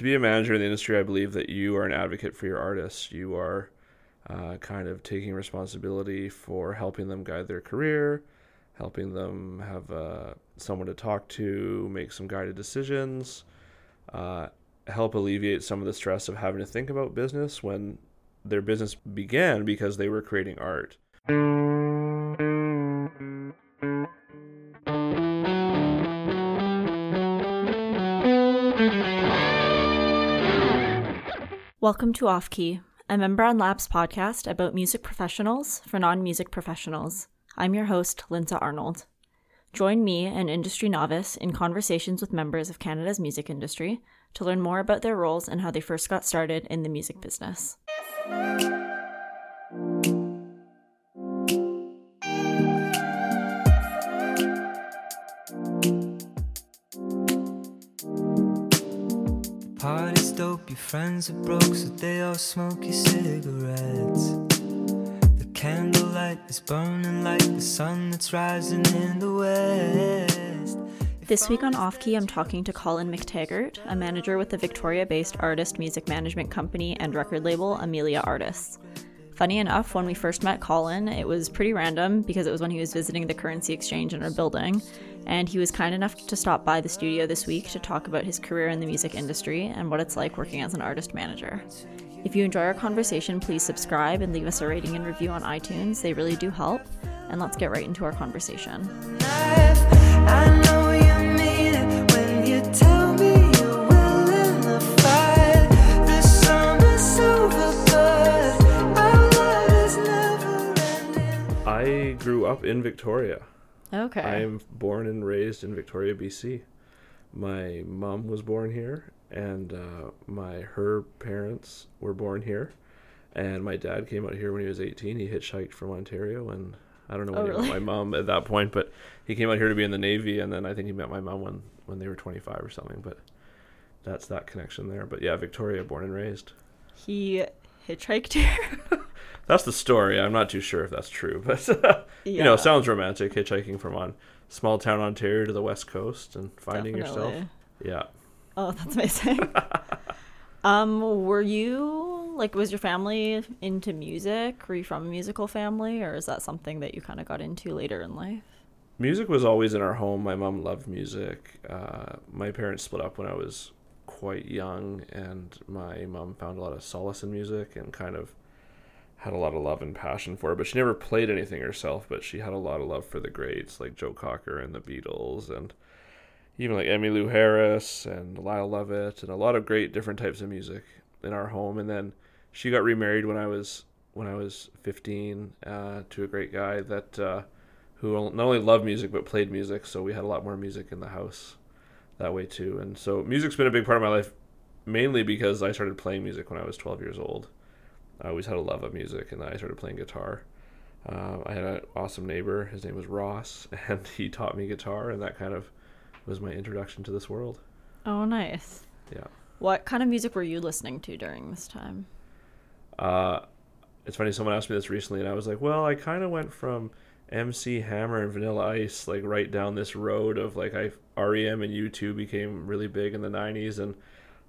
to be a manager in the industry, I believe that you are an advocate for your artists. You are uh, kind of taking responsibility for helping them guide their career, helping them have uh, someone to talk to, make some guided decisions, uh, help alleviate some of the stress of having to think about business when their business began because they were creating art. Welcome to Off Key, a member on Labs podcast about music professionals for non music professionals. I'm your host, Linda Arnold. Join me, an industry novice, in conversations with members of Canada's music industry to learn more about their roles and how they first got started in the music business. Dope, your friends are broke, so they all smoke your cigarettes. The candlelight is burning like the sun that's rising in the west. This week on Off Key, I'm talking to Colin McTaggart, a manager with the Victoria based artist music management company and record label Amelia Artists. Funny enough, when we first met Colin, it was pretty random because it was when he was visiting the currency exchange in our building, and he was kind enough to stop by the studio this week to talk about his career in the music industry and what it's like working as an artist manager. If you enjoy our conversation, please subscribe and leave us a rating and review on iTunes. They really do help. And let's get right into our conversation. Grew up in Victoria. Okay. I'm born and raised in Victoria, BC. My mom was born here, and uh, my her parents were born here, and my dad came out here when he was 18. He hitchhiked from Ontario, and I don't know when Oh, he met my mom at that point, but he came out here to be in the Navy, and then I think he met my mom when when they were 25 or something. But that's that connection there. But yeah, Victoria, born and raised. he hitchhiked here. That's the story. I'm not too sure if that's true, but you know, Yeah. sounds romantic. Hitchhiking from on small town Ontario to the west coast and finding yourself. Yeah. Oh, that's amazing. um, were you like was your family into music? Were you from a musical family or is that something that you kind of got into later in life? Music was always in our home. My mom loved music. Uh, my parents split up when I was quite young, and my mom found a lot of solace in music and kind of had a lot of love and passion for. But she never played anything herself, but she had a lot of love for the greats like Joe Cocker and the Beatles and even like Emmylou Harris and Lyle Lovett and a lot of great different types of music in our home. And then she got remarried when I was when I was 15 uh, to a great guy that uh, who not only loved music but played music. So we had a lot more music in the house that way too. And so music's been a big part of my life, mainly because I started playing music when I was 12 years old. I always had a love of music, and then I started playing guitar. Uh, I had an awesome neighbor. His name was Ross, and he taught me guitar, and that kind of was my introduction to this world. Oh, nice. Yeah. What kind of music were you listening to during this time? Uh, it's funny. Someone asked me this recently, and I was like, "Well, I kind of went from MC Hammer and Vanilla Ice, like right down this road of like I REM and U2 became really big in the '90s, and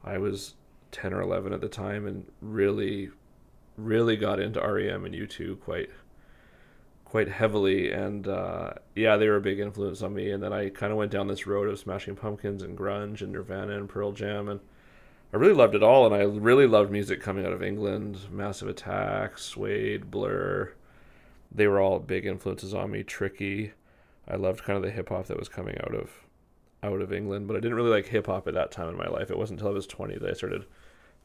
I was 10 or 11 at the time, and really, really got into REM and U2 quite, quite heavily, and uh, yeah, they were a big influence on me. And then I kind of went down this road of Smashing Pumpkins and grunge and Nirvana and Pearl Jam, and I really loved it all, and I really loved music coming out of England. Massive Attack, Suede, Blur. They were all big influences on me. Tricky. I loved kind of the hip hop that was coming out of out of England, but I didn't really like hip hop at that time in my life. It wasn't until I was 20 that I started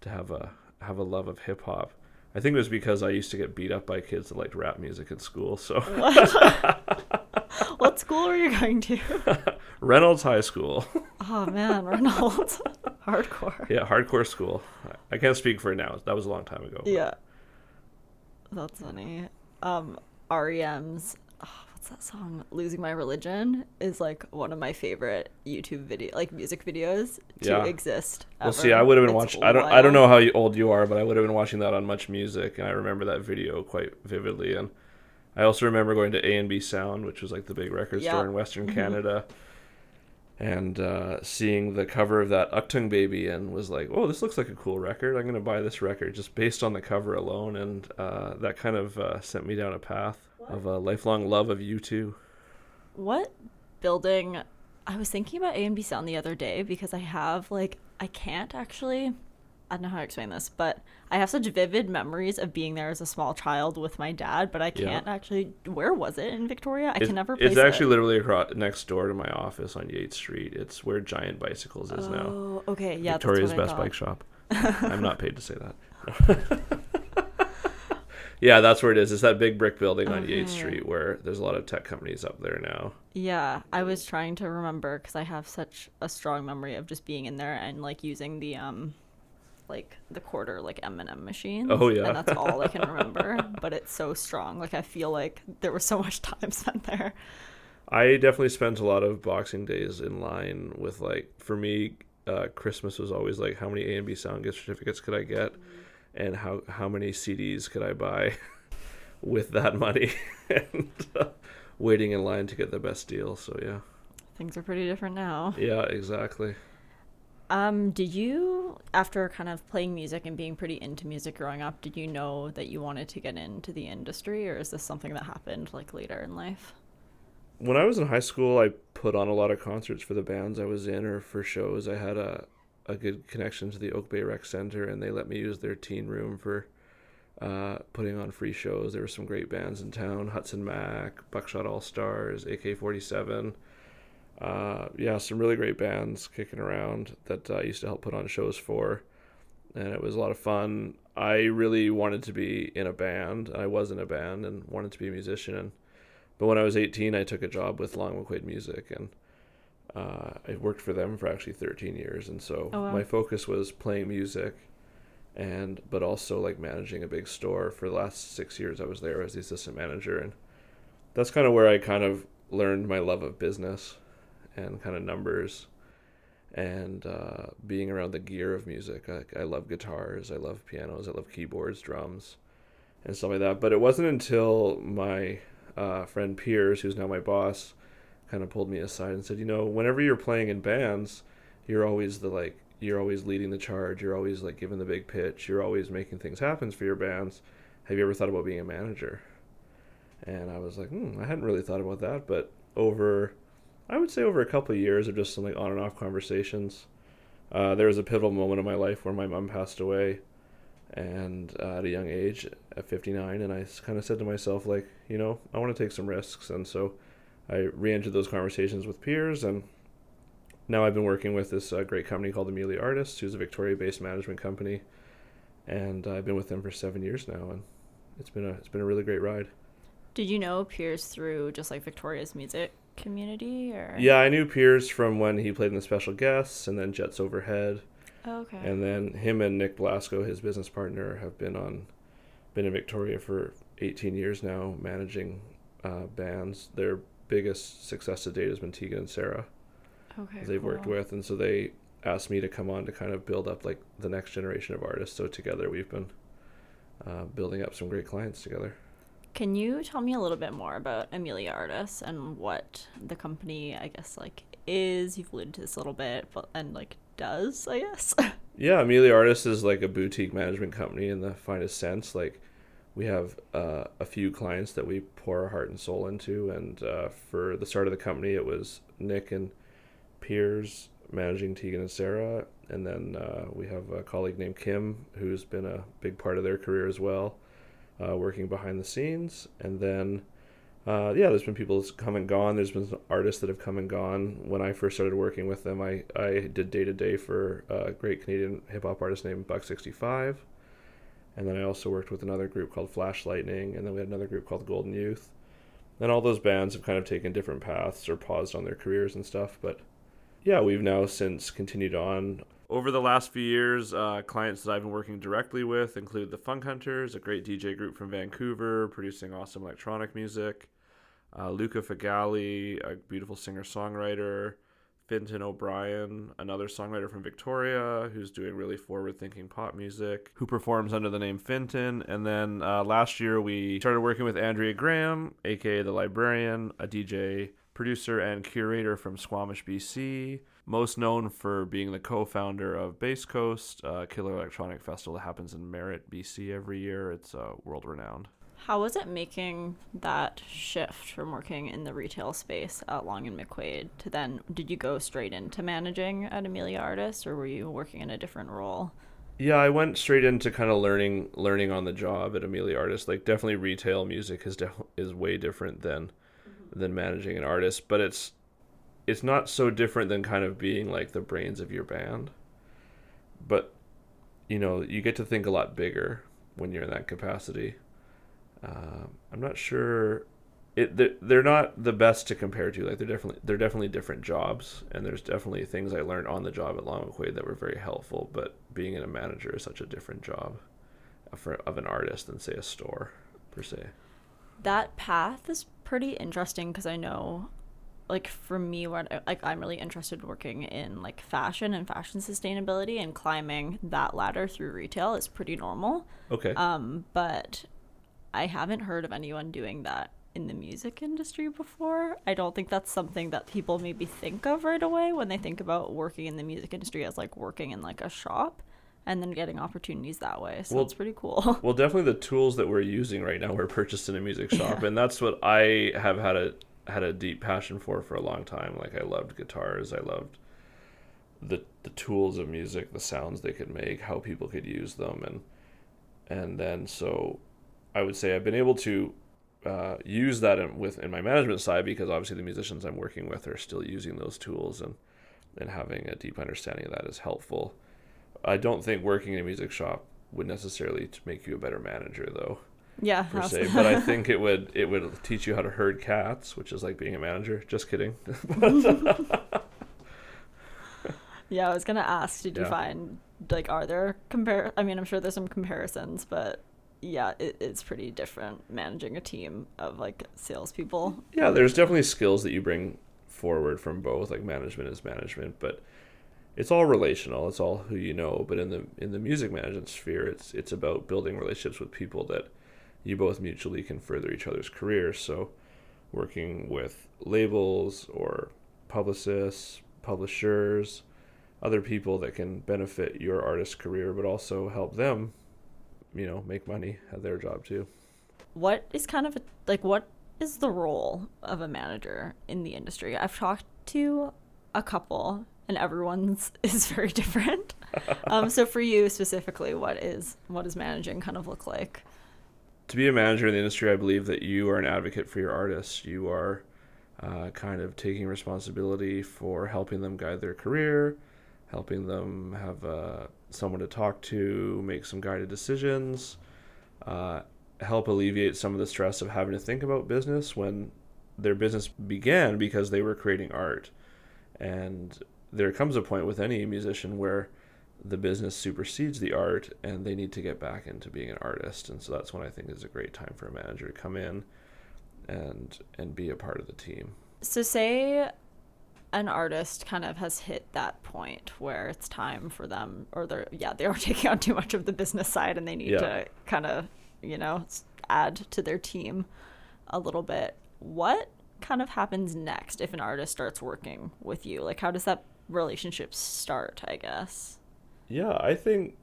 to have a have a love of hip hop. I think it was because I used to get beat up by kids that liked rap music in school. So what school were you going to? Reynolds High School, Oh man, Reynolds. Hardcore. yeah, hardcore school. I can't speak for it now. That was a long time ago. Yeah. That's funny. Um, REM's oh, what's that song? Losing My Religion is like one of my favorite YouTube video like music videos to Yeah. exist. Well, ever. see, I would have been It's watching. I don't. I don't know how old you are, but I would have been watching that on Much Music, and I remember that video quite vividly. And I also remember going to A and B Sound, which was like the big record store in Western mm-hmm. Canada. And uh, seeing the cover of that Achtung Baby and was like, oh, this looks like a cool record. I'm going to buy this record just based on the cover alone. And uh, that kind of uh, sent me down a path of a lifelong love of U2. What building? I was thinking about A and B Sound the other day because I have like I can't actually. I don't know how to explain this, but I have such vivid memories of being there as a small child with my dad, but I can't actually. Where was it in Victoria? I It's- can never place it. It's actually it. literally across next door to my office on Yates Street. It's where Giant Bicycles is now. Oh, okay, yeah. Victoria's best bike shop. I'm not paid to say that. yeah, that's where it is. It's that big brick building on Yates Street where there's a lot of tech companies up there now. Yeah, I was trying to remember because I have such a strong memory of just being in there and like using the um, like the quarter like M and M machines. Oh, yeah. and that's all I can remember. but it's so strong. Like I feel like there was so much time spent there. I definitely spent a lot of Boxing Days in line with like for me, uh, Christmas was always like how many A and B sound gift certificates could I get, and how how many CDs could I buy with that money, and uh, waiting in line to get the best deal. So yeah, Things are pretty different now. yeah, exactly. Um, did you, after kind of playing music and being pretty into music growing up, did you know that you wanted to get into the industry, or is this something that happened like later in life? When I was in high school, I put on a lot of concerts for the bands I was in or for shows. I had a a good connection to the Oak Bay Rec Center, and they let me use their teen room for uh, putting on free shows. There were some great bands in town: Hudson Mac, Buckshot All Stars, AK Forty Seven. Uh, yeah, some really great bands kicking around that uh, I used to help put on shows for, and it was a lot of fun. I really wanted to be in a band. I was in a band and wanted to be a musician. And, but when I was 18, I took a job with Long McQuaid Music, and uh, I worked for them for actually 13 years. And so Oh, wow. my focus was playing music, and but also like managing a big store. For the last six years, I was there as the assistant manager, and that's kind of where I kind of learned my love of business and kind of numbers and uh, being around the gear of music. I, I love guitars, I love pianos, I love keyboards, drums, and stuff like that. But it wasn't until my uh, friend Piers, who's now my boss, kind of pulled me aside and said, you know, whenever you're playing in bands, you're always the like, you're always leading the charge. You're always like giving the big pitch. You're always making things happen for your bands. Have you ever thought about being a manager? And I was like, hmm, I hadn't really thought about that. But over, I would say over a couple of years of just some like on and off conversations, uh, there was a pivotal moment in my life where my mom passed away, and uh, at a young age, at 59, and I kind of said to myself like, you know, I want to take some risks, and so I re-entered those conversations with Piers, and now I've been working with this uh, great company called Amelia Artists, who's a Victoria-based management company, and I've been with them for seven years now, and it's been a it's been a really great ride. Did you know Piers through just like Victoria's music community or? Yeah, I knew Piers from when he played in the Special Guests, and then Jets Overhead, Oh, okay. and then him and Nick Blasko, his business partner, have been on been in Victoria for 18 years now, managing uh, bands. Their biggest success to date has been Tegan and Sara. okay. they've worked with, and so they asked me to come on to kind of build up like the next generation of artists. So together we've been uh, building up some great clients together. Can you tell me a little bit more about Amelia Artists and what the company, I guess, like is? You've alluded to this a little bit, but and like does, I guess. Yeah, Amelia Artists is like a boutique management company in the finest sense. Like we have uh, a few clients that we pour our heart and soul into, and uh, for the start of the company, it was Nick and Piers managing Tegan and Sara, and then uh, we have a colleague named Kim who's been a big part of their career as well, uh, working behind the scenes, and then. Uh, yeah, there's been people that's come and gone. There's been artists that have come and gone. When I first started working with them, I, I did day to day for a great Canadian hip hop artist named Buck Sixty Five, and then I also worked with another group called Flash Lightning, and then we had another group called Golden Youth. And all those bands have kind of taken different paths or paused on their careers and stuff, but yeah, we've now since continued on. Over the last few years, uh, clients that I've been working directly with include the Funk Hunters, a great DJ group from Vancouver, producing awesome electronic music. Uh, Luca Fogale, a beautiful singer songwriter. Finton O'Brien, another songwriter from Victoria who's doing really forward thinking pop music, who performs under the name Finton. And then uh, last year we started working with Andrea Graham, aka The Librarian, a DJ producer and curator from Squamish, BC. Most known for being the co-founder of Bass Coast, a killer electronic festival that happens in Merritt, BC every year. It's uh, world renowned. How was it making that shift from working in the retail space at Long and McQuaid to then did you go straight into managing at Amelia Artist or were you working in a different role? Yeah, I went straight into kind of learning learning on the job at Amelia Artist. Like definitely retail music is def- is way different than than managing an artist, but it's it's not so different than kind of being like the brains of your band. But you know, you get to think a lot bigger when you're in that capacity. Um, I'm not sure. It they're, they're not the best to compare to. Like they're definitely they're definitely different jobs, and there's definitely things I learned on the job at Long McQuaid that were very helpful. But being in a manager is such a different job for of an artist than say a store per se. That path is pretty interesting because I know like for me what like I'm really interested in working in like fashion and fashion sustainability and climbing that ladder through retail is pretty normal. Okay. Um, but I haven't heard of anyone doing that in the music industry before. I don't think that's something that people maybe think of right away when they think about working in the music industry as like working in like a shop and then getting opportunities that way. So Well- it's pretty cool. Well, definitely the tools that we're using right now were purchased in a music shop, and that's what I have had a had a deep passion for for a long time. Like I loved guitars, I loved the the tools of music, the sounds they could make, how people could use them, and and then so I would say I've been able to uh, use that in, with in my management side because obviously the musicians I'm working with are still using those tools and and having a deep understanding of that is helpful. I don't think working in a music shop would necessarily make you a better manager though yeah. per se but i think it would it would teach you how to herd cats which is like being a manager just kidding Yeah, I was gonna ask, did you find like are there compare? I mean, I'm sure there's some comparisons, but yeah, it, it's pretty different managing a team of like salespeople. yeah there's definitely skills that you bring forward from both like management is management but it's all relational it's all who you know but in the in the music management sphere it's it's about building relationships with people that you both mutually can further each other's careers so working with labels or publicists publishers other people that can benefit your artist's career but also help them you know make money at their job too What is kind of a, like what is the role of a manager in the industry? I've talked to a couple, and everyone's is very different. um, so for you specifically, what is what does managing kind of look like? To be a manager in the industry, I believe that you are an advocate for your artists. You are uh, kind of taking responsibility for helping them guide their career, helping them have uh, someone to talk to, make some guided decisions, uh, help alleviate some of the stress of having to think about business when their business began because they were creating art. And there comes a point with any musician where the business supersedes the art and they need to get back into being an artist and so that's when i think is a great time for a manager to come in and and be a part of the team So say an artist kind of has hit that point where it's time for them or they're yeah, they are taking on too much of the business side and they need Yeah. to kind of, you know, add to their team a little bit. What kind of happens next if an artist starts working with you? Like how does that relationship start, I guess? Yeah i think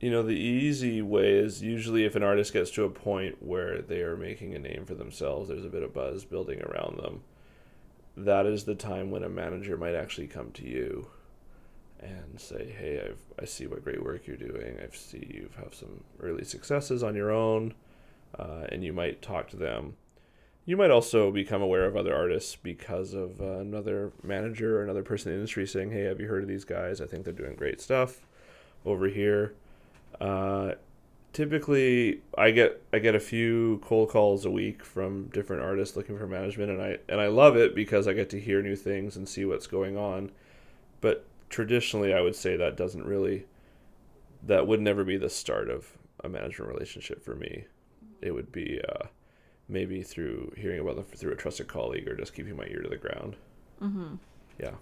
you know the easy way is usually if an artist gets to a point where they are making a name for themselves there's a bit of buzz building around them. That is the time when a manager might actually come to you and say hey I've, i see what great work you're doing. I see you have have some early successes on your own uh, and you might talk to them. You might also become aware of other artists because of uh, another manager or another person in the industry saying hey have you heard of these guys? I think they're doing great stuff over here uh, typically I get I get a few cold calls a week from different artists looking for management and I and I love it because I get to hear new things and see what's going on. But traditionally I would say that doesn't really that would never be the start of a management relationship for me. It would be uh, maybe through hearing about them through a trusted colleague or just keeping my ear to the ground. Mm-hmm. Yeah.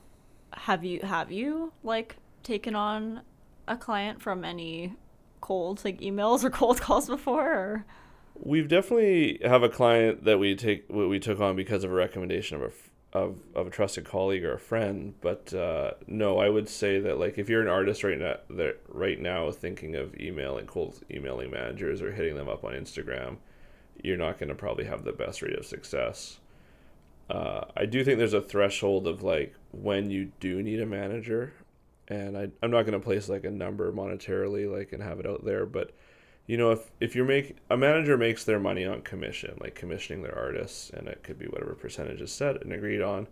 Have you have you like taken on a client from any cold like emails or cold calls before or We've definitely have a client that we take what we took on because of a recommendation of a of, of a trusted colleague or a friend. But uh, no, I would say that like if you're an artist right now, that right now thinking of emailing cold emailing managers or hitting them up on Instagram, you're not going to probably have the best rate of success. Uh, I do think there's a threshold of like when you do need a manager, and I, I'm not going to place like a number monetarily like and have it out there, but you know if if you make a manager makes their money on commission, like commissioning their artists, and it could be whatever percentage is set and agreed on,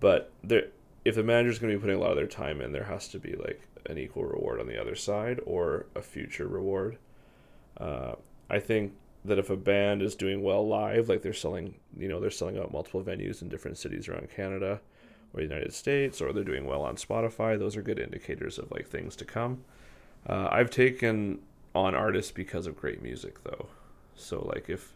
but there if the manager's going to be putting a lot of their time in, there has to be like an equal reward on the other side or a future reward. Uh, I think that if a band is doing well live, like they're selling, you know, they're selling out multiple venues in different cities around Canada or United States, or they're doing well on Spotify, those are good indicators of like things to come. Uh, I've taken on artists because of great music, though. So like if,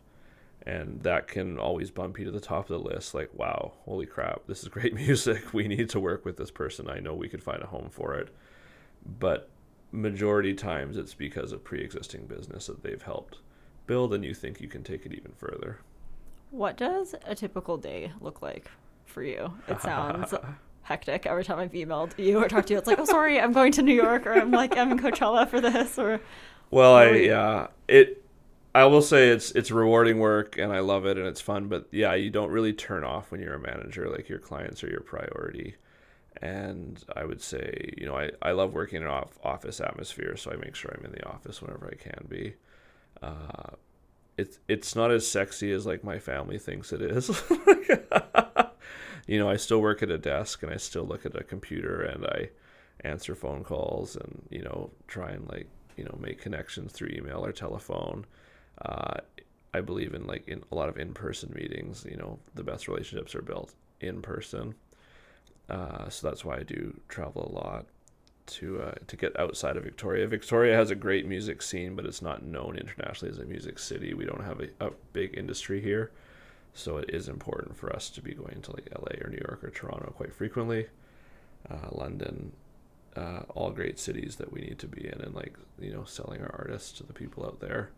and that can always bump you to the top of the list. Like, wow, holy crap, this is great music. We need to work with this person. I know we could find a home for it, but majority times it's because of pre-existing business that they've helped build and you think you can take it even further. What does a typical day look like for you? It sounds hectic every time I've emailed you or talked to you. It's like, oh, sorry, I'm going to New York, or I'm like, I'm in Coachella for this, or Well, I yeah, it I will say it's it's rewarding work and I love it and it's fun, but yeah, you don't really turn off when you're a manager like your clients are your priority. And I would say, you know, I, I love working in an off, office atmosphere, so I make sure I'm in the office whenever I can be. Uh, it's it's not as sexy as like my family thinks it is. you know, I still work at a desk and I still look at a computer and I answer phone calls and you know try and like you know make connections through email or telephone. Uh, I believe in like in a lot of in-person meetings. You know, the best relationships are built in person. Uh, so that's why I do travel a lot to uh, to get outside of Victoria. Victoria has a great music scene, but it's not known internationally as a music city. We don't have a, a big industry here, so it is important for us to be going to like LA or New York or Toronto quite frequently. Uh, London, uh, all great cities that we need to be in, and like you know, selling our artists to the people out there.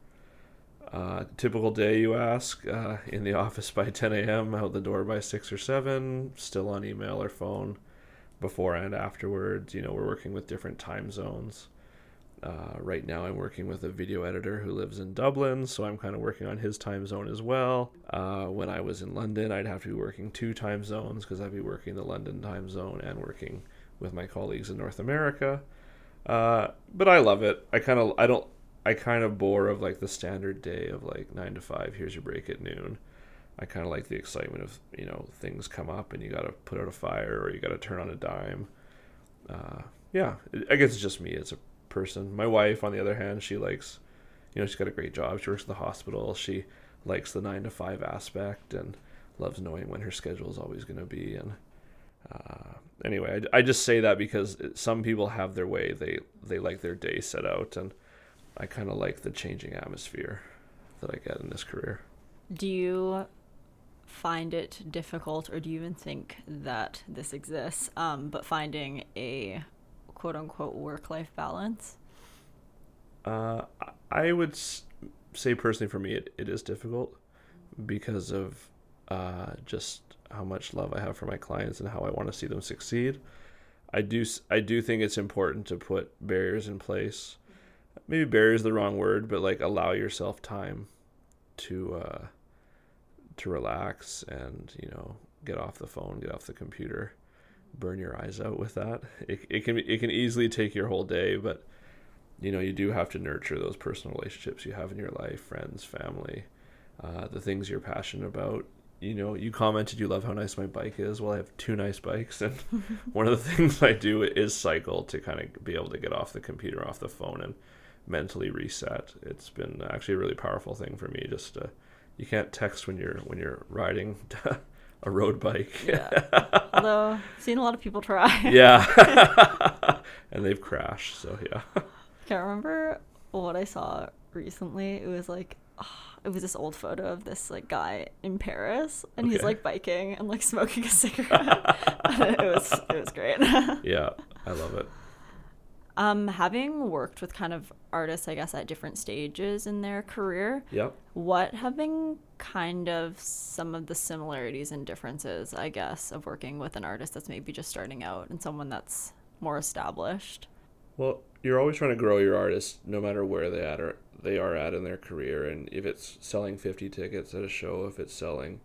Uh, typical day, you ask, uh, in the office by 10 a.m., out the door by 6 or 7, still on email or phone before and afterwards. You know, we're working with different time zones. Uh, right now, I'm working with a video editor who lives in Dublin, so I'm kind of working on his time zone as well. Uh, when I was in London, I'd have to be working two time zones because I'd be working the London time zone and working with my colleagues in North America. Uh, but I love it. I kind of I don't I kind of bore of like the standard day of like nine to five. Here's your break at noon. I kind of like the excitement of you know things come up and you got to put out a fire or you got to turn on a dime. Uh, yeah, I guess it's just me It's a person. My wife, on the other hand, she likes, you know, she's got a great job. She works at the hospital. She likes the nine to five aspect and loves knowing when her schedule is always going to be. And uh, anyway, I, I just say that because some people have their way. They they like their day set out, and I kind of like the changing atmosphere that I get in this career. do you find it difficult, or do you even think that this exists? Um, but finding a quote unquote work life balance. Uh, I- would say personally for me, it, it is difficult because of uh, just how much love I have for my clients and how I want to see them succeed. I do I do think it's important to put barriers in place. Maybe barriers is the wrong word, but like allow yourself time to uh, to relax and you know get off the phone, get off the computer, burn your eyes out with that. It, it can it can easily take your whole day, but you know you do have to nurture those personal relationships you have in your life friends family uh, the things you're passionate about. You know you commented you love how nice my bike is. Well i have two nice bikes and one of the things i do is cycle to kind of be able to get off the computer off the phone and mentally reset. It's been actually a really powerful thing for me just to you can't text when you're when you're riding a road bike Yeah. Although seen a lot of people try. yeah and they've crashed so yeah can't remember what I saw recently. It was like it was this old photo of this like guy in Paris, and he's like biking and like smoking a cigarette. it was it was great. yeah i love it Um, having worked with kind of artists, I guess, at different stages in their career, Yep. what have been kind of some of the similarities and differences, I guess, of working with an artist that's maybe just starting out and someone that's more established? Well, you're always trying to grow your artist, no matter where they at or they are at in their career. And if it's selling 50 tickets at a show, if it's selling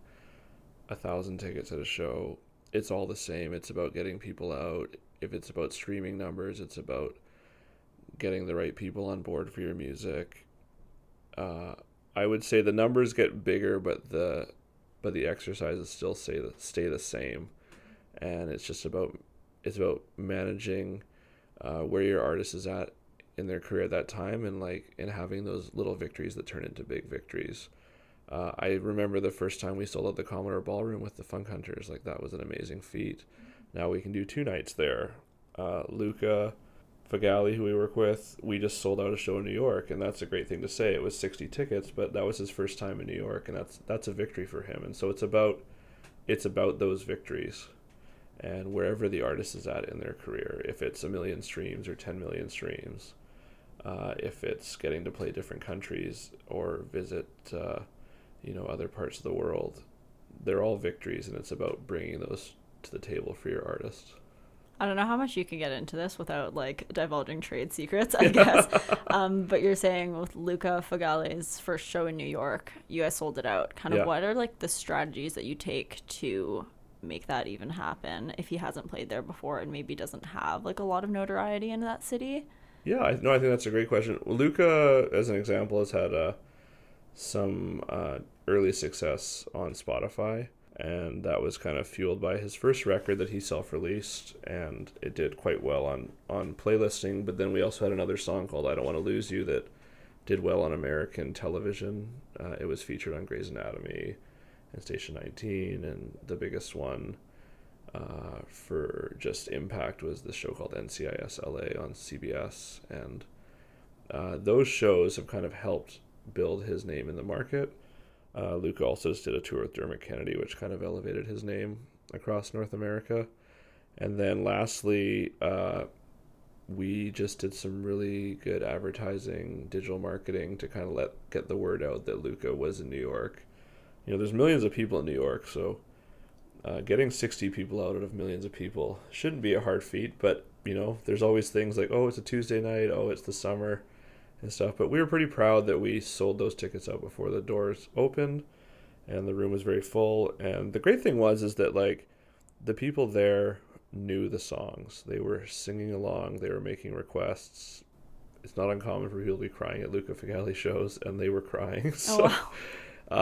a thousand tickets at a show, it's all the same. It's about getting people out. If it's about streaming numbers, it's about getting the right people on board for your music. Uh, I would say the numbers get bigger, but the but the exercises still stay the, stay the same, and it's just about it's about managing uh, where your artist is at in their career at that time and like and having those little victories that turn into big victories. Uh, I remember the first time we sold out the Commodore Ballroom with the Funk Hunters. Like that was an amazing feat. Now we can do two nights there. Uh, Luca Fogale, who we work with, we just sold out a show in New York, and that's a great thing to say. It was sixty tickets, but that was his first time in New York, and that's that's a victory for him. And so it's about it's about those victories, and wherever the artist is at in their career, if it's a million streams or ten million streams, uh, if it's getting to play different countries or visit, uh, you know, other parts of the world, they're all victories, and it's about bringing those to the table for your artist. I don't know how much you can get into this without like divulging trade secrets, I guess. um, but you're saying with Luca Fogale's first show in New York, you guys sold it out. Kind of Yeah. what are like the strategies that you take to make that even happen if he hasn't played there before and maybe doesn't have like a lot of notoriety in that city? Yeah, I, no, I think that's a great question. Luca, as an example, has had uh, some uh, early success on Spotify, and that was kind of fueled by his first record that he self-released, and it did quite well on on playlisting. But then we also had another song called "I Don't Want to Lose You" that did well on American television. Uh, it was featured on Grey's Anatomy and Station 19, and the biggest one uh, for just impact was this show called NCIS LA on CBS, and uh, those shows have kind of helped build his name in the market. Uh, Luke also just did a tour with Dermot Kennedy, which kind of elevated his name across North America. And then lastly, uh, we just did some really good advertising, digital marketing to kind of let get the word out that Luca was in New York. You know, there's millions of people in New York, so uh, getting 60 people out of millions of people shouldn't be a hard feat, but you know, there's always things like, oh, it's a Tuesday night, oh, it's the summer, and stuff. But we were pretty proud that we sold those tickets out before the doors opened, and the room was very full. And the great thing was is that like the people there knew the songs. They were singing along. They were making requests. It's not uncommon for people to be crying at Luca Fogale shows, and they were crying. So Oh, wow.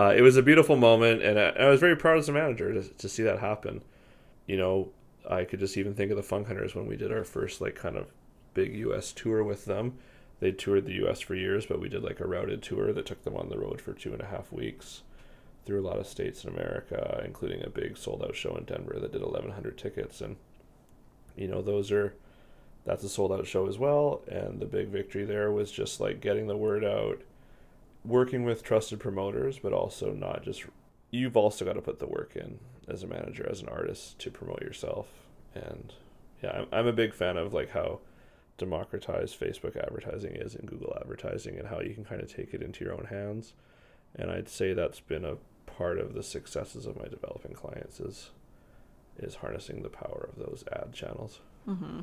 uh, it was a beautiful moment, and I, I was very proud as a manager to, to see that happen. You know, I could just even think of the Funk Hunters when we did our first like kind of big U.S. tour with them. They toured the U.S. for years, but we did like a routed tour that took them on the road for two and a half weeks through a lot of states in America, including a big sold out show in Denver that did 1,100 tickets. And, you know, those are, that's a sold out show as well. And the big victory there was just like getting the word out, working with trusted promoters, but also not just, you've also got to put the work in as a manager, as an artist to promote yourself. And yeah, I'm, I'm a big fan of like how democratized Facebook advertising is and Google advertising and how you can kind of take it into your own hands. And I'd say that's been a part of the successes of my developing clients is is harnessing the power of those ad channels. Mm-hmm.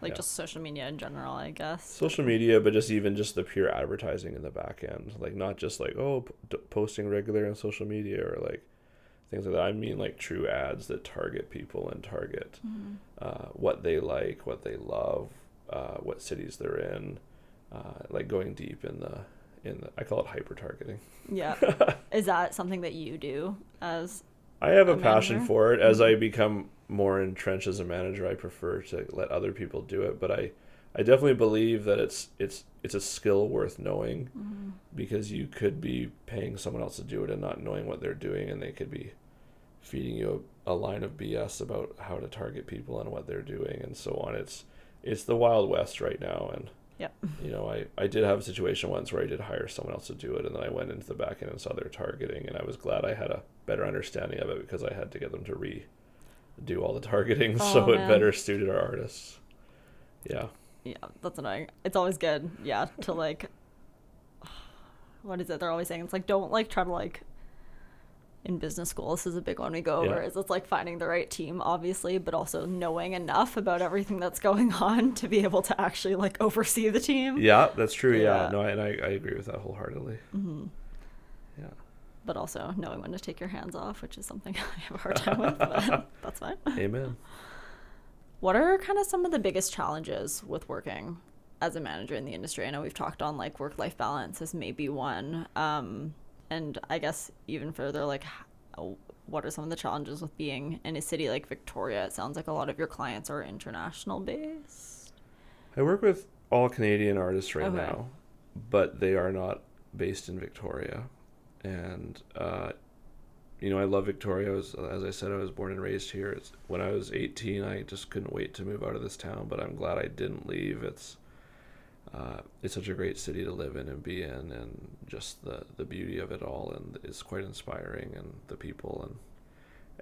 Like Yeah. just social media in general, I guess. Social media, but just even just the pure advertising in the back end, like not just like oh p- posting regular on social media or like things like that. I mean like true ads that target people and target Mhm. uh, what they like, what they love, uh, what cities they're in, uh, like going deep in the in the, I call it hyper targeting. Yeah. Is that something that you do as I have a A passion for it. As I become more entrenched as a manager, I prefer to let other people do it. But I, I definitely believe that it's it's it's a skill worth knowing Mm-hmm. because you could be paying someone else to do it and not knowing what they're doing, and they could be feeding you a, a line of BS about how to target people and what they're doing and so on. It's it's the wild west right now, and Yep. you know, I, I did have a situation once where I did hire someone else to do it, and then I went into the back end and saw their targeting, and I was glad I had a better understanding of it because I had to get them to re do all the targeting Oh, so it better suited our artists. Yeah. Yeah, that's annoying. It's always good, yeah, to like. What is it? They're always saying it's like don't like try to like. In business school, this is a big one we go over. Yeah. Is it's like finding the right team, obviously, but also knowing enough about everything that's going on to be able to actually like oversee the team. Yeah, that's true. Yeah, Yeah. Mm-hmm. no, and I, I agree with that wholeheartedly. Yeah. But also knowing when to take your hands off, which is something I have a hard time with. But that's fine. Amen. What are kind of some of the biggest challenges with working as a manager in the industry? I know we've talked on like work life balance as maybe one. Um, and I guess even further, like, how, what are some of the challenges with being in a city like Victoria? It sounds like a lot of your clients are international based. I work with all Canadian artists right Okay. now, but they are not based in Victoria. And, uh, you know, I love Victoria. I was, as I said, I was born and raised here. It's, when I was 18, I just couldn't wait to move out of this town, but I'm glad I didn't leave. It's, uh, it's such a great city to live in and be in, and just the, the beauty of it all, and it's quite inspiring, and the people and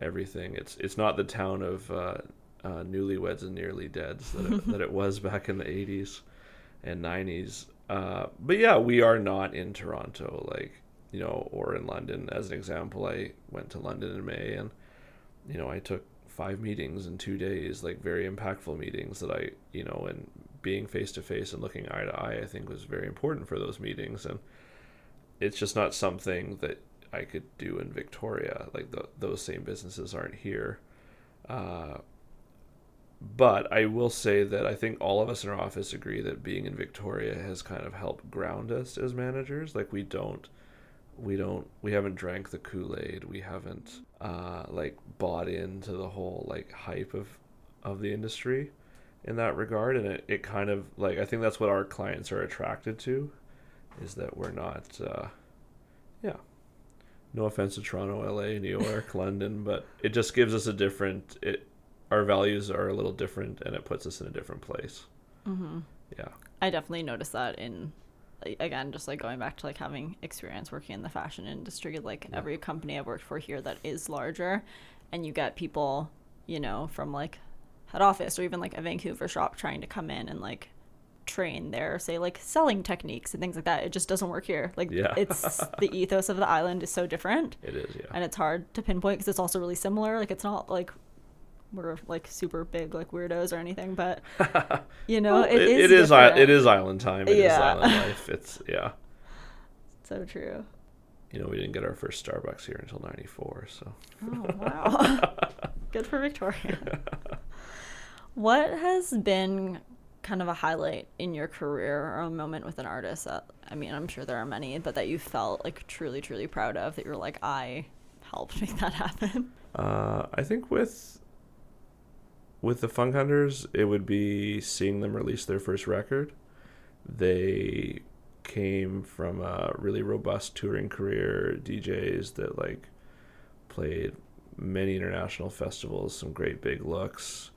everything. It's it's not the town of uh, uh, newlyweds and nearly deads that it, that it was back in the 80s and 90s. Uh, but yeah, we are not in Toronto, like you know, or in London. As an example, I went to London in May, and you know, I took five meetings in two days, like very impactful meetings that I, you know, and being face to face and looking eye to eye, I think was very important for those meetings. And it's just not something that I could do in Victoria. Like the, those same businesses aren't here. Uh, but I will say that I think all of us in our office agree that being in Victoria has kind of helped ground us as managers. Like we don't, we don't, we haven't drank the Kool Aid. We haven't uh, like bought into the whole like hype of of the industry in that regard. And it, it kind of like I think that's what our clients are attracted to, is that we're not, uh, yeah. No offense to Toronto, LA, New York, London, but it just gives us a different. It our values are a little different, and it puts us in a different place. Mm-hmm. Yeah. I definitely noticed that in like, again just like going back to like having experience working in the fashion industry like Yeah. every company I've worked for here that is larger and you get people you know from like head office or even like a Vancouver shop trying to come in and like train their say like selling techniques and things like that it just doesn't work here like Yeah. it's the ethos of the island is so different It is, yeah. and it's hard to pinpoint because it's also really similar like it's not like we're like super big like weirdos or anything but you know Well, it, is it is i- it is island time. It is Yeah. island life. It's yeah. So true. You know, we didn't get our first Starbucks here until '94, so Oh wow. Good for Victoria. What has been kind of a highlight in your career or a moment with an artist that I mean, I'm sure there are many, but that you felt like truly, truly proud of that you're like, I helped make that happen. Uh, I think with with the Funk Hunters, it would be seeing them release their first record. They came from a really robust touring career, DJs that like played many international festivals, some great big looks.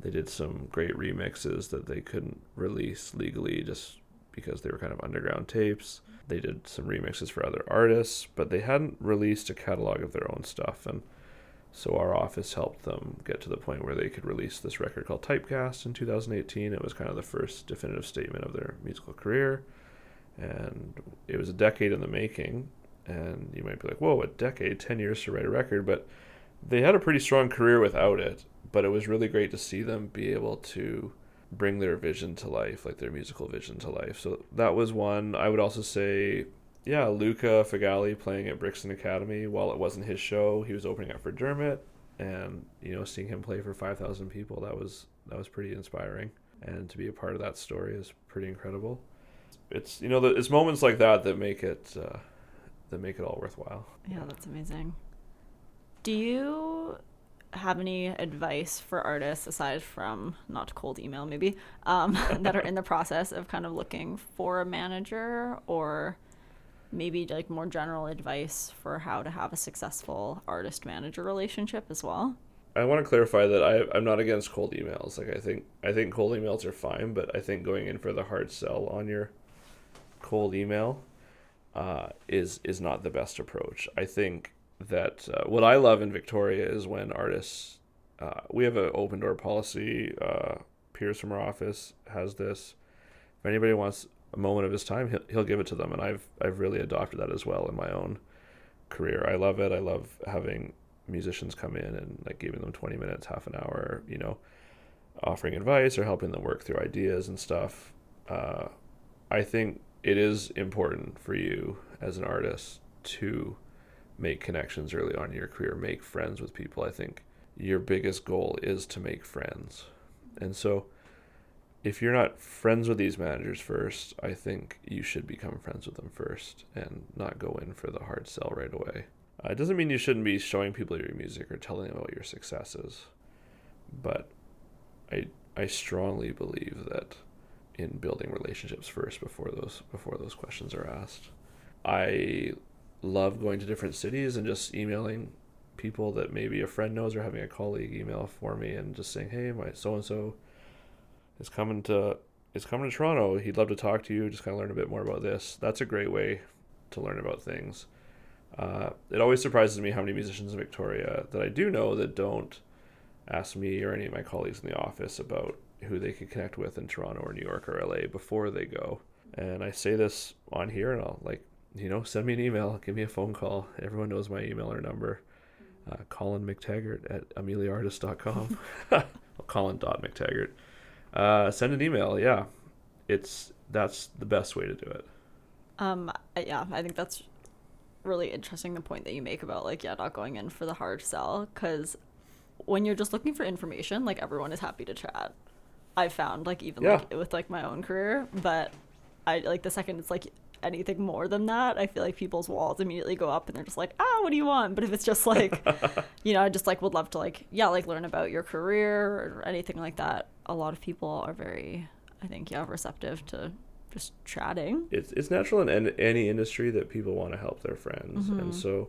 They did some great remixes that they couldn't release legally just because they were kind of underground tapes. They did some remixes for other artists, but they hadn't released a catalog of their own stuff and so our office helped them get to the point where they could release this record called Typecast in 2018. It was kind of the first definitive statement of their musical career, and it was a decade in the making. And you might be like, "Whoa, a decade, ten years to write a record," but they had a pretty strong career without it. But it was really great to see them be able to bring their vision to life, like their musical vision to life. So that was one. I would also say yeah, Luca Fogale playing at Brixton Academy. While it wasn't his show, he was opening up for Dermot, and you know, seeing him play for five thousand people that was that was pretty inspiring, and to be a part of that story is pretty incredible. It's you know, it's moments like that that make it uh, that make it all worthwhile. Yeah, that's amazing. Do you have any advice for artists aside from not cold email maybe um, that are in the process of kind of looking for a manager or maybe like more general advice for how to have a successful artist manager relationship as well I want to clarify that I, I'm not against cold emails. Like I think I think cold emails are fine, but I think going in for the hard sell on your cold email uh, is is not the best approach. I think that uh, what I love in Victoria is when artists uh, we have an open door policy uh, from our office has this. If anybody wants a moment of his time, he'll, he'll give it to them, and I've I've really adopted that as well in my own career. I love it. I love having musicians come in and like giving them 20 minutes, half an hour, you know, offering advice or helping them work through ideas and stuff. Uh, I think it is important for you as an artist to make connections early on in your career, make friends with people. I think your biggest goal is to make friends. And so if you're not friends with these managers first, I think you should become friends with them first and not go in for the hard sell right away. Uh, it doesn't mean you shouldn't be showing people your music or telling them about your successes, but I I strongly believe that in building relationships first before those before those questions are asked. I love going to different cities and just emailing people that maybe a friend knows or having a colleague email for me and just saying, "Hey, my so and so is coming to is coming to Toronto. He'd love to talk to you. Just kind of learn a bit more about this." That's a great way to learn about things. Uh, it always surprises me how many musicians in Victoria that I do know that don't ask me or any of my colleagues in the office about who they could connect with in Toronto or New York or LA before they go. And I say this on here, and I'll like, you know, send me an email, give me a phone call. Everyone knows my email or number. Uh, Colin McTaggart at ameliaartist.com. Colin.mctaggart. Uh, send an email. Yeah, it's that's the best way to do it. Um, yeah, I think that's really interesting the point that you make about like yeah, not going in for the hard sell because when you're just looking for information, like everyone is happy to chat. I found like even Yeah. like with like my own career, but I like the second it's like anything more than that, I feel like people's walls immediately go up and they're just like, ah, what do you want? But if it's just like, you know, I just like would love to like yeah, like learn about your career or anything like that. A lot of people are very, I think, yeah, receptive to just chatting. it's it's natural in any industry that people want to help their friends, and so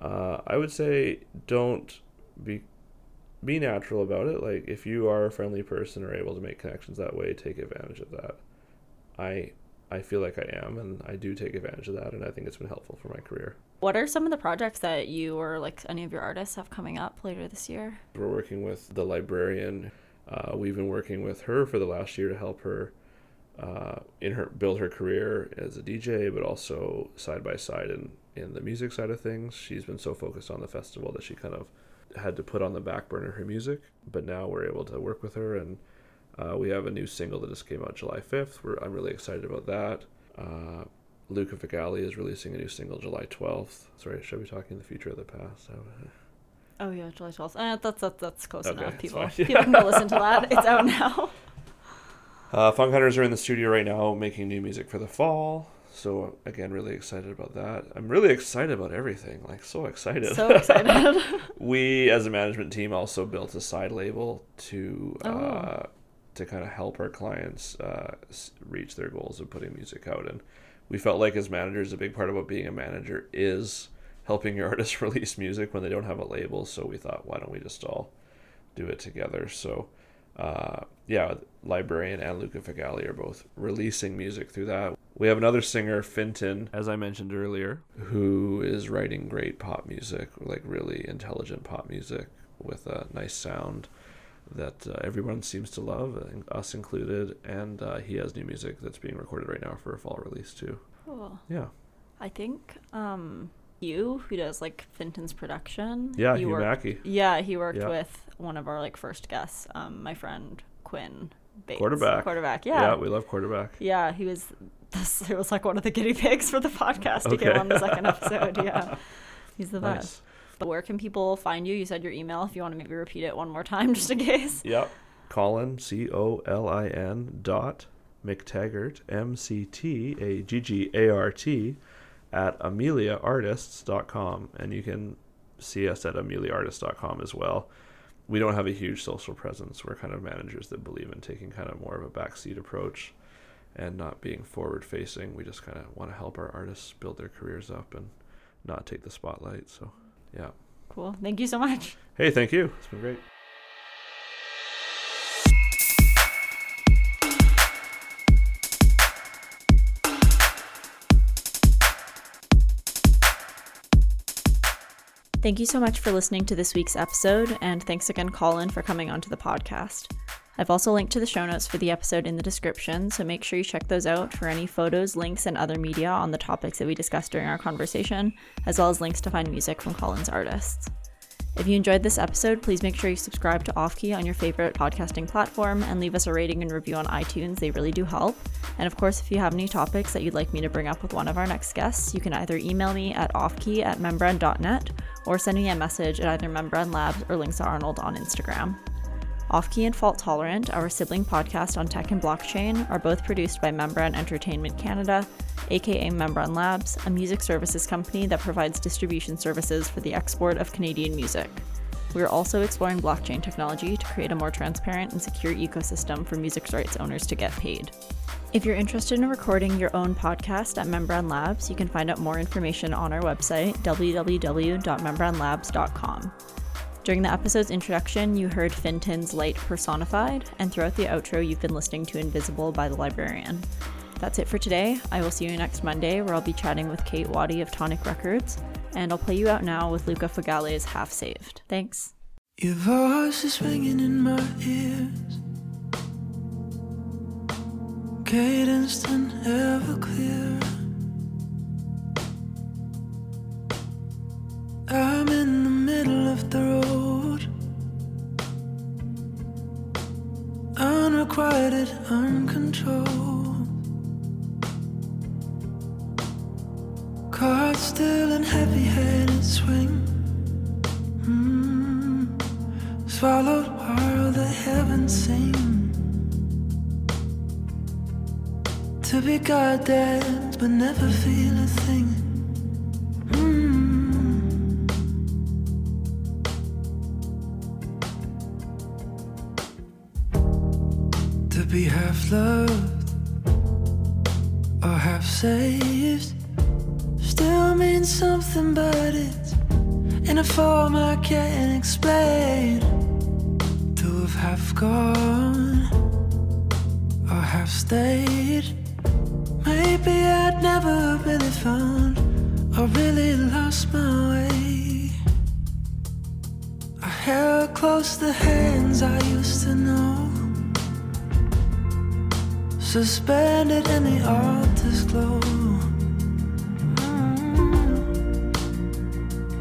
uh, I would say don't be be natural about it. Like if you are a friendly person or able to make connections that way, take advantage of that. I I feel like I am, and I do take advantage of that, and I think it's been helpful for my career. What are some of the projects that you or like any of your artists have coming up later this year? We're working with the librarian. Uh, we've been working with her for the last year to help her uh, in her build her career as a DJ, but also side by side in in the music side of things. She's been so focused on the festival that she kind of had to put on the back burner her music. But now we're able to work with her, and uh, we have a new single that just came out July fifth. We're I'm really excited about that. Uh, Luca Fogale is releasing a new single July twelfth. Sorry, should I be talking the future of the past? Oh yeah, July twelfth. Uh, that's that's that's close Okay, enough. People people can go listen to that. It's out now. Uh, Funk Hunters are in the studio right now making new music for the fall. So again, really excited about that. I'm really excited about everything. Like so excited. So excited. we as a management team also built a side label to Oh. uh, to kind of help our clients uh, reach their goals of putting music out. And we felt like as managers, a big part about being a manager is helping your artists release music when they don't have a label. So we thought, why don't we just all do it together? So uh, yeah, Librarian and Luca Fogale are both releasing music through that. We have another singer, Finton, as I mentioned earlier, who is writing great pop music, like really intelligent pop music with a nice sound that uh, everyone seems to love, uh, us included. And uh, he has new music that's being recorded right now for a fall release too. cool. Yeah, I think um you who does like Finton's production. yeah, Hugh worked- Mackey, Yeah, he worked Yeah. with one of our like first guests, um, my friend Quinn Bates. Quarterback. Quarterback, yeah. yeah. we love quarterback. Yeah, he was this it was like one of the guinea pigs for the podcast. He Okay. came on the second episode, yeah. He's the best. But where can people find you? You said your email if you want to maybe repeat it one more time just in case. Yep. Colin C O L I N dot McTaggart M C T A G G A R T at ameliaartists.com and you can see us at ameliaartists.com as well. We don't have a huge social presence. We're kind of managers that believe in taking kind of more of a backseat approach and not being forward facing. We just kind of want to help our artists build their careers up and not take the spotlight. So, yeah. Cool. Thank you so much. Hey, thank you. It's been great. Thank you so much for listening to this week's episode, and thanks again, Colin, for coming onto the podcast. I've also linked to the show notes for the episode in the description, so make sure you check those out for any photos, links, and other media on the topics that we discussed during our conversation, as well as links to find music from Colin's artists. If you enjoyed this episode, please make sure you subscribe to Offkey on your favorite podcasting platform and leave us a rating and review on iTunes. They really do help. And of course, if you have any topics that you'd like me to bring up with one of our next guests, you can either email me at offkey at membran.net or send me a message at either Membran Labs or Links to Arnold on Instagram. Offkey and Fault Tolerant, our sibling podcast on tech and blockchain, are both produced by Membran Entertainment Canada, aka Membran Labs, a music services company that provides distribution services for the export of Canadian music. We are also exploring blockchain technology to create a more transparent and secure ecosystem for music rights owners to get paid. If you're interested in recording your own podcast at Membran Labs, you can find out more information on our website, www.membranlabs.com. During the episode's introduction, you heard Finton's Light personified, and throughout the outro, you've been listening to Invisible by the Librarian. That's it for today. I will see you next Monday, where I'll be chatting with Kate Waddy of Tonic Records, and I'll play you out now with Luca Fogale's Half Saved. Thanks. Your voice is ringing in my ears, cadenced and ever clear. Middle of the road, unrequited, uncontrolled. Caught still in heavy-headed swing. Mm. Swallowed while the heavens sing. To be goddamn, but never feel a thing. Saved still means something, but it's in a form I can't explain. To have half gone or half stayed. Maybe I'd never really found or really lost my way. I held close the hands I used to know, suspended in the altar's glow.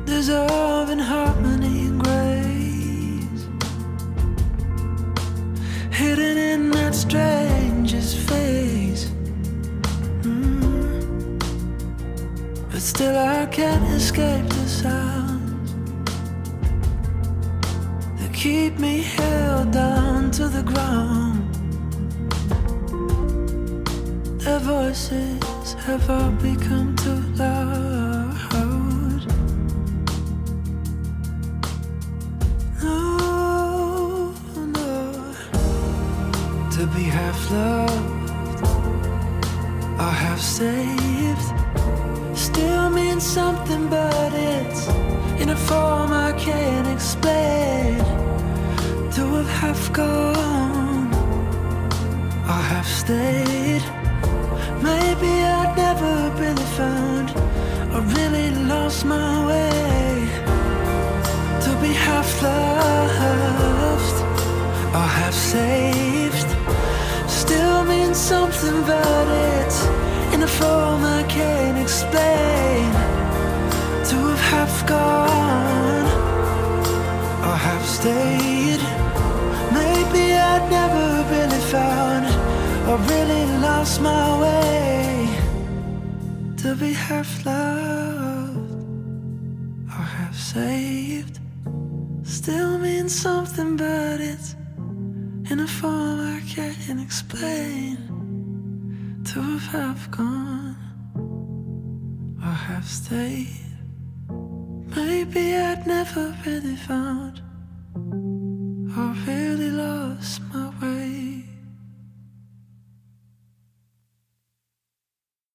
dissolve in harmony and grace. Hidden in that strangest face. Mm. But still, I can't escape the sounds that keep me held down to the ground. Their voices have all become too loud. No, no. To be half loved or half saved still means something, but it's in a form I can't explain. To have half gone or half stayed. Maybe I'd never really found or really lost my way to be half loved or half saved still means something, but it's in a form I can't explain. To have half gone or half stayed, maybe I'd never really found lost my way. To be half loved or half saved still means something, but it's in a form I can't explain. To have half gone or half stayed, maybe I'd never really found or really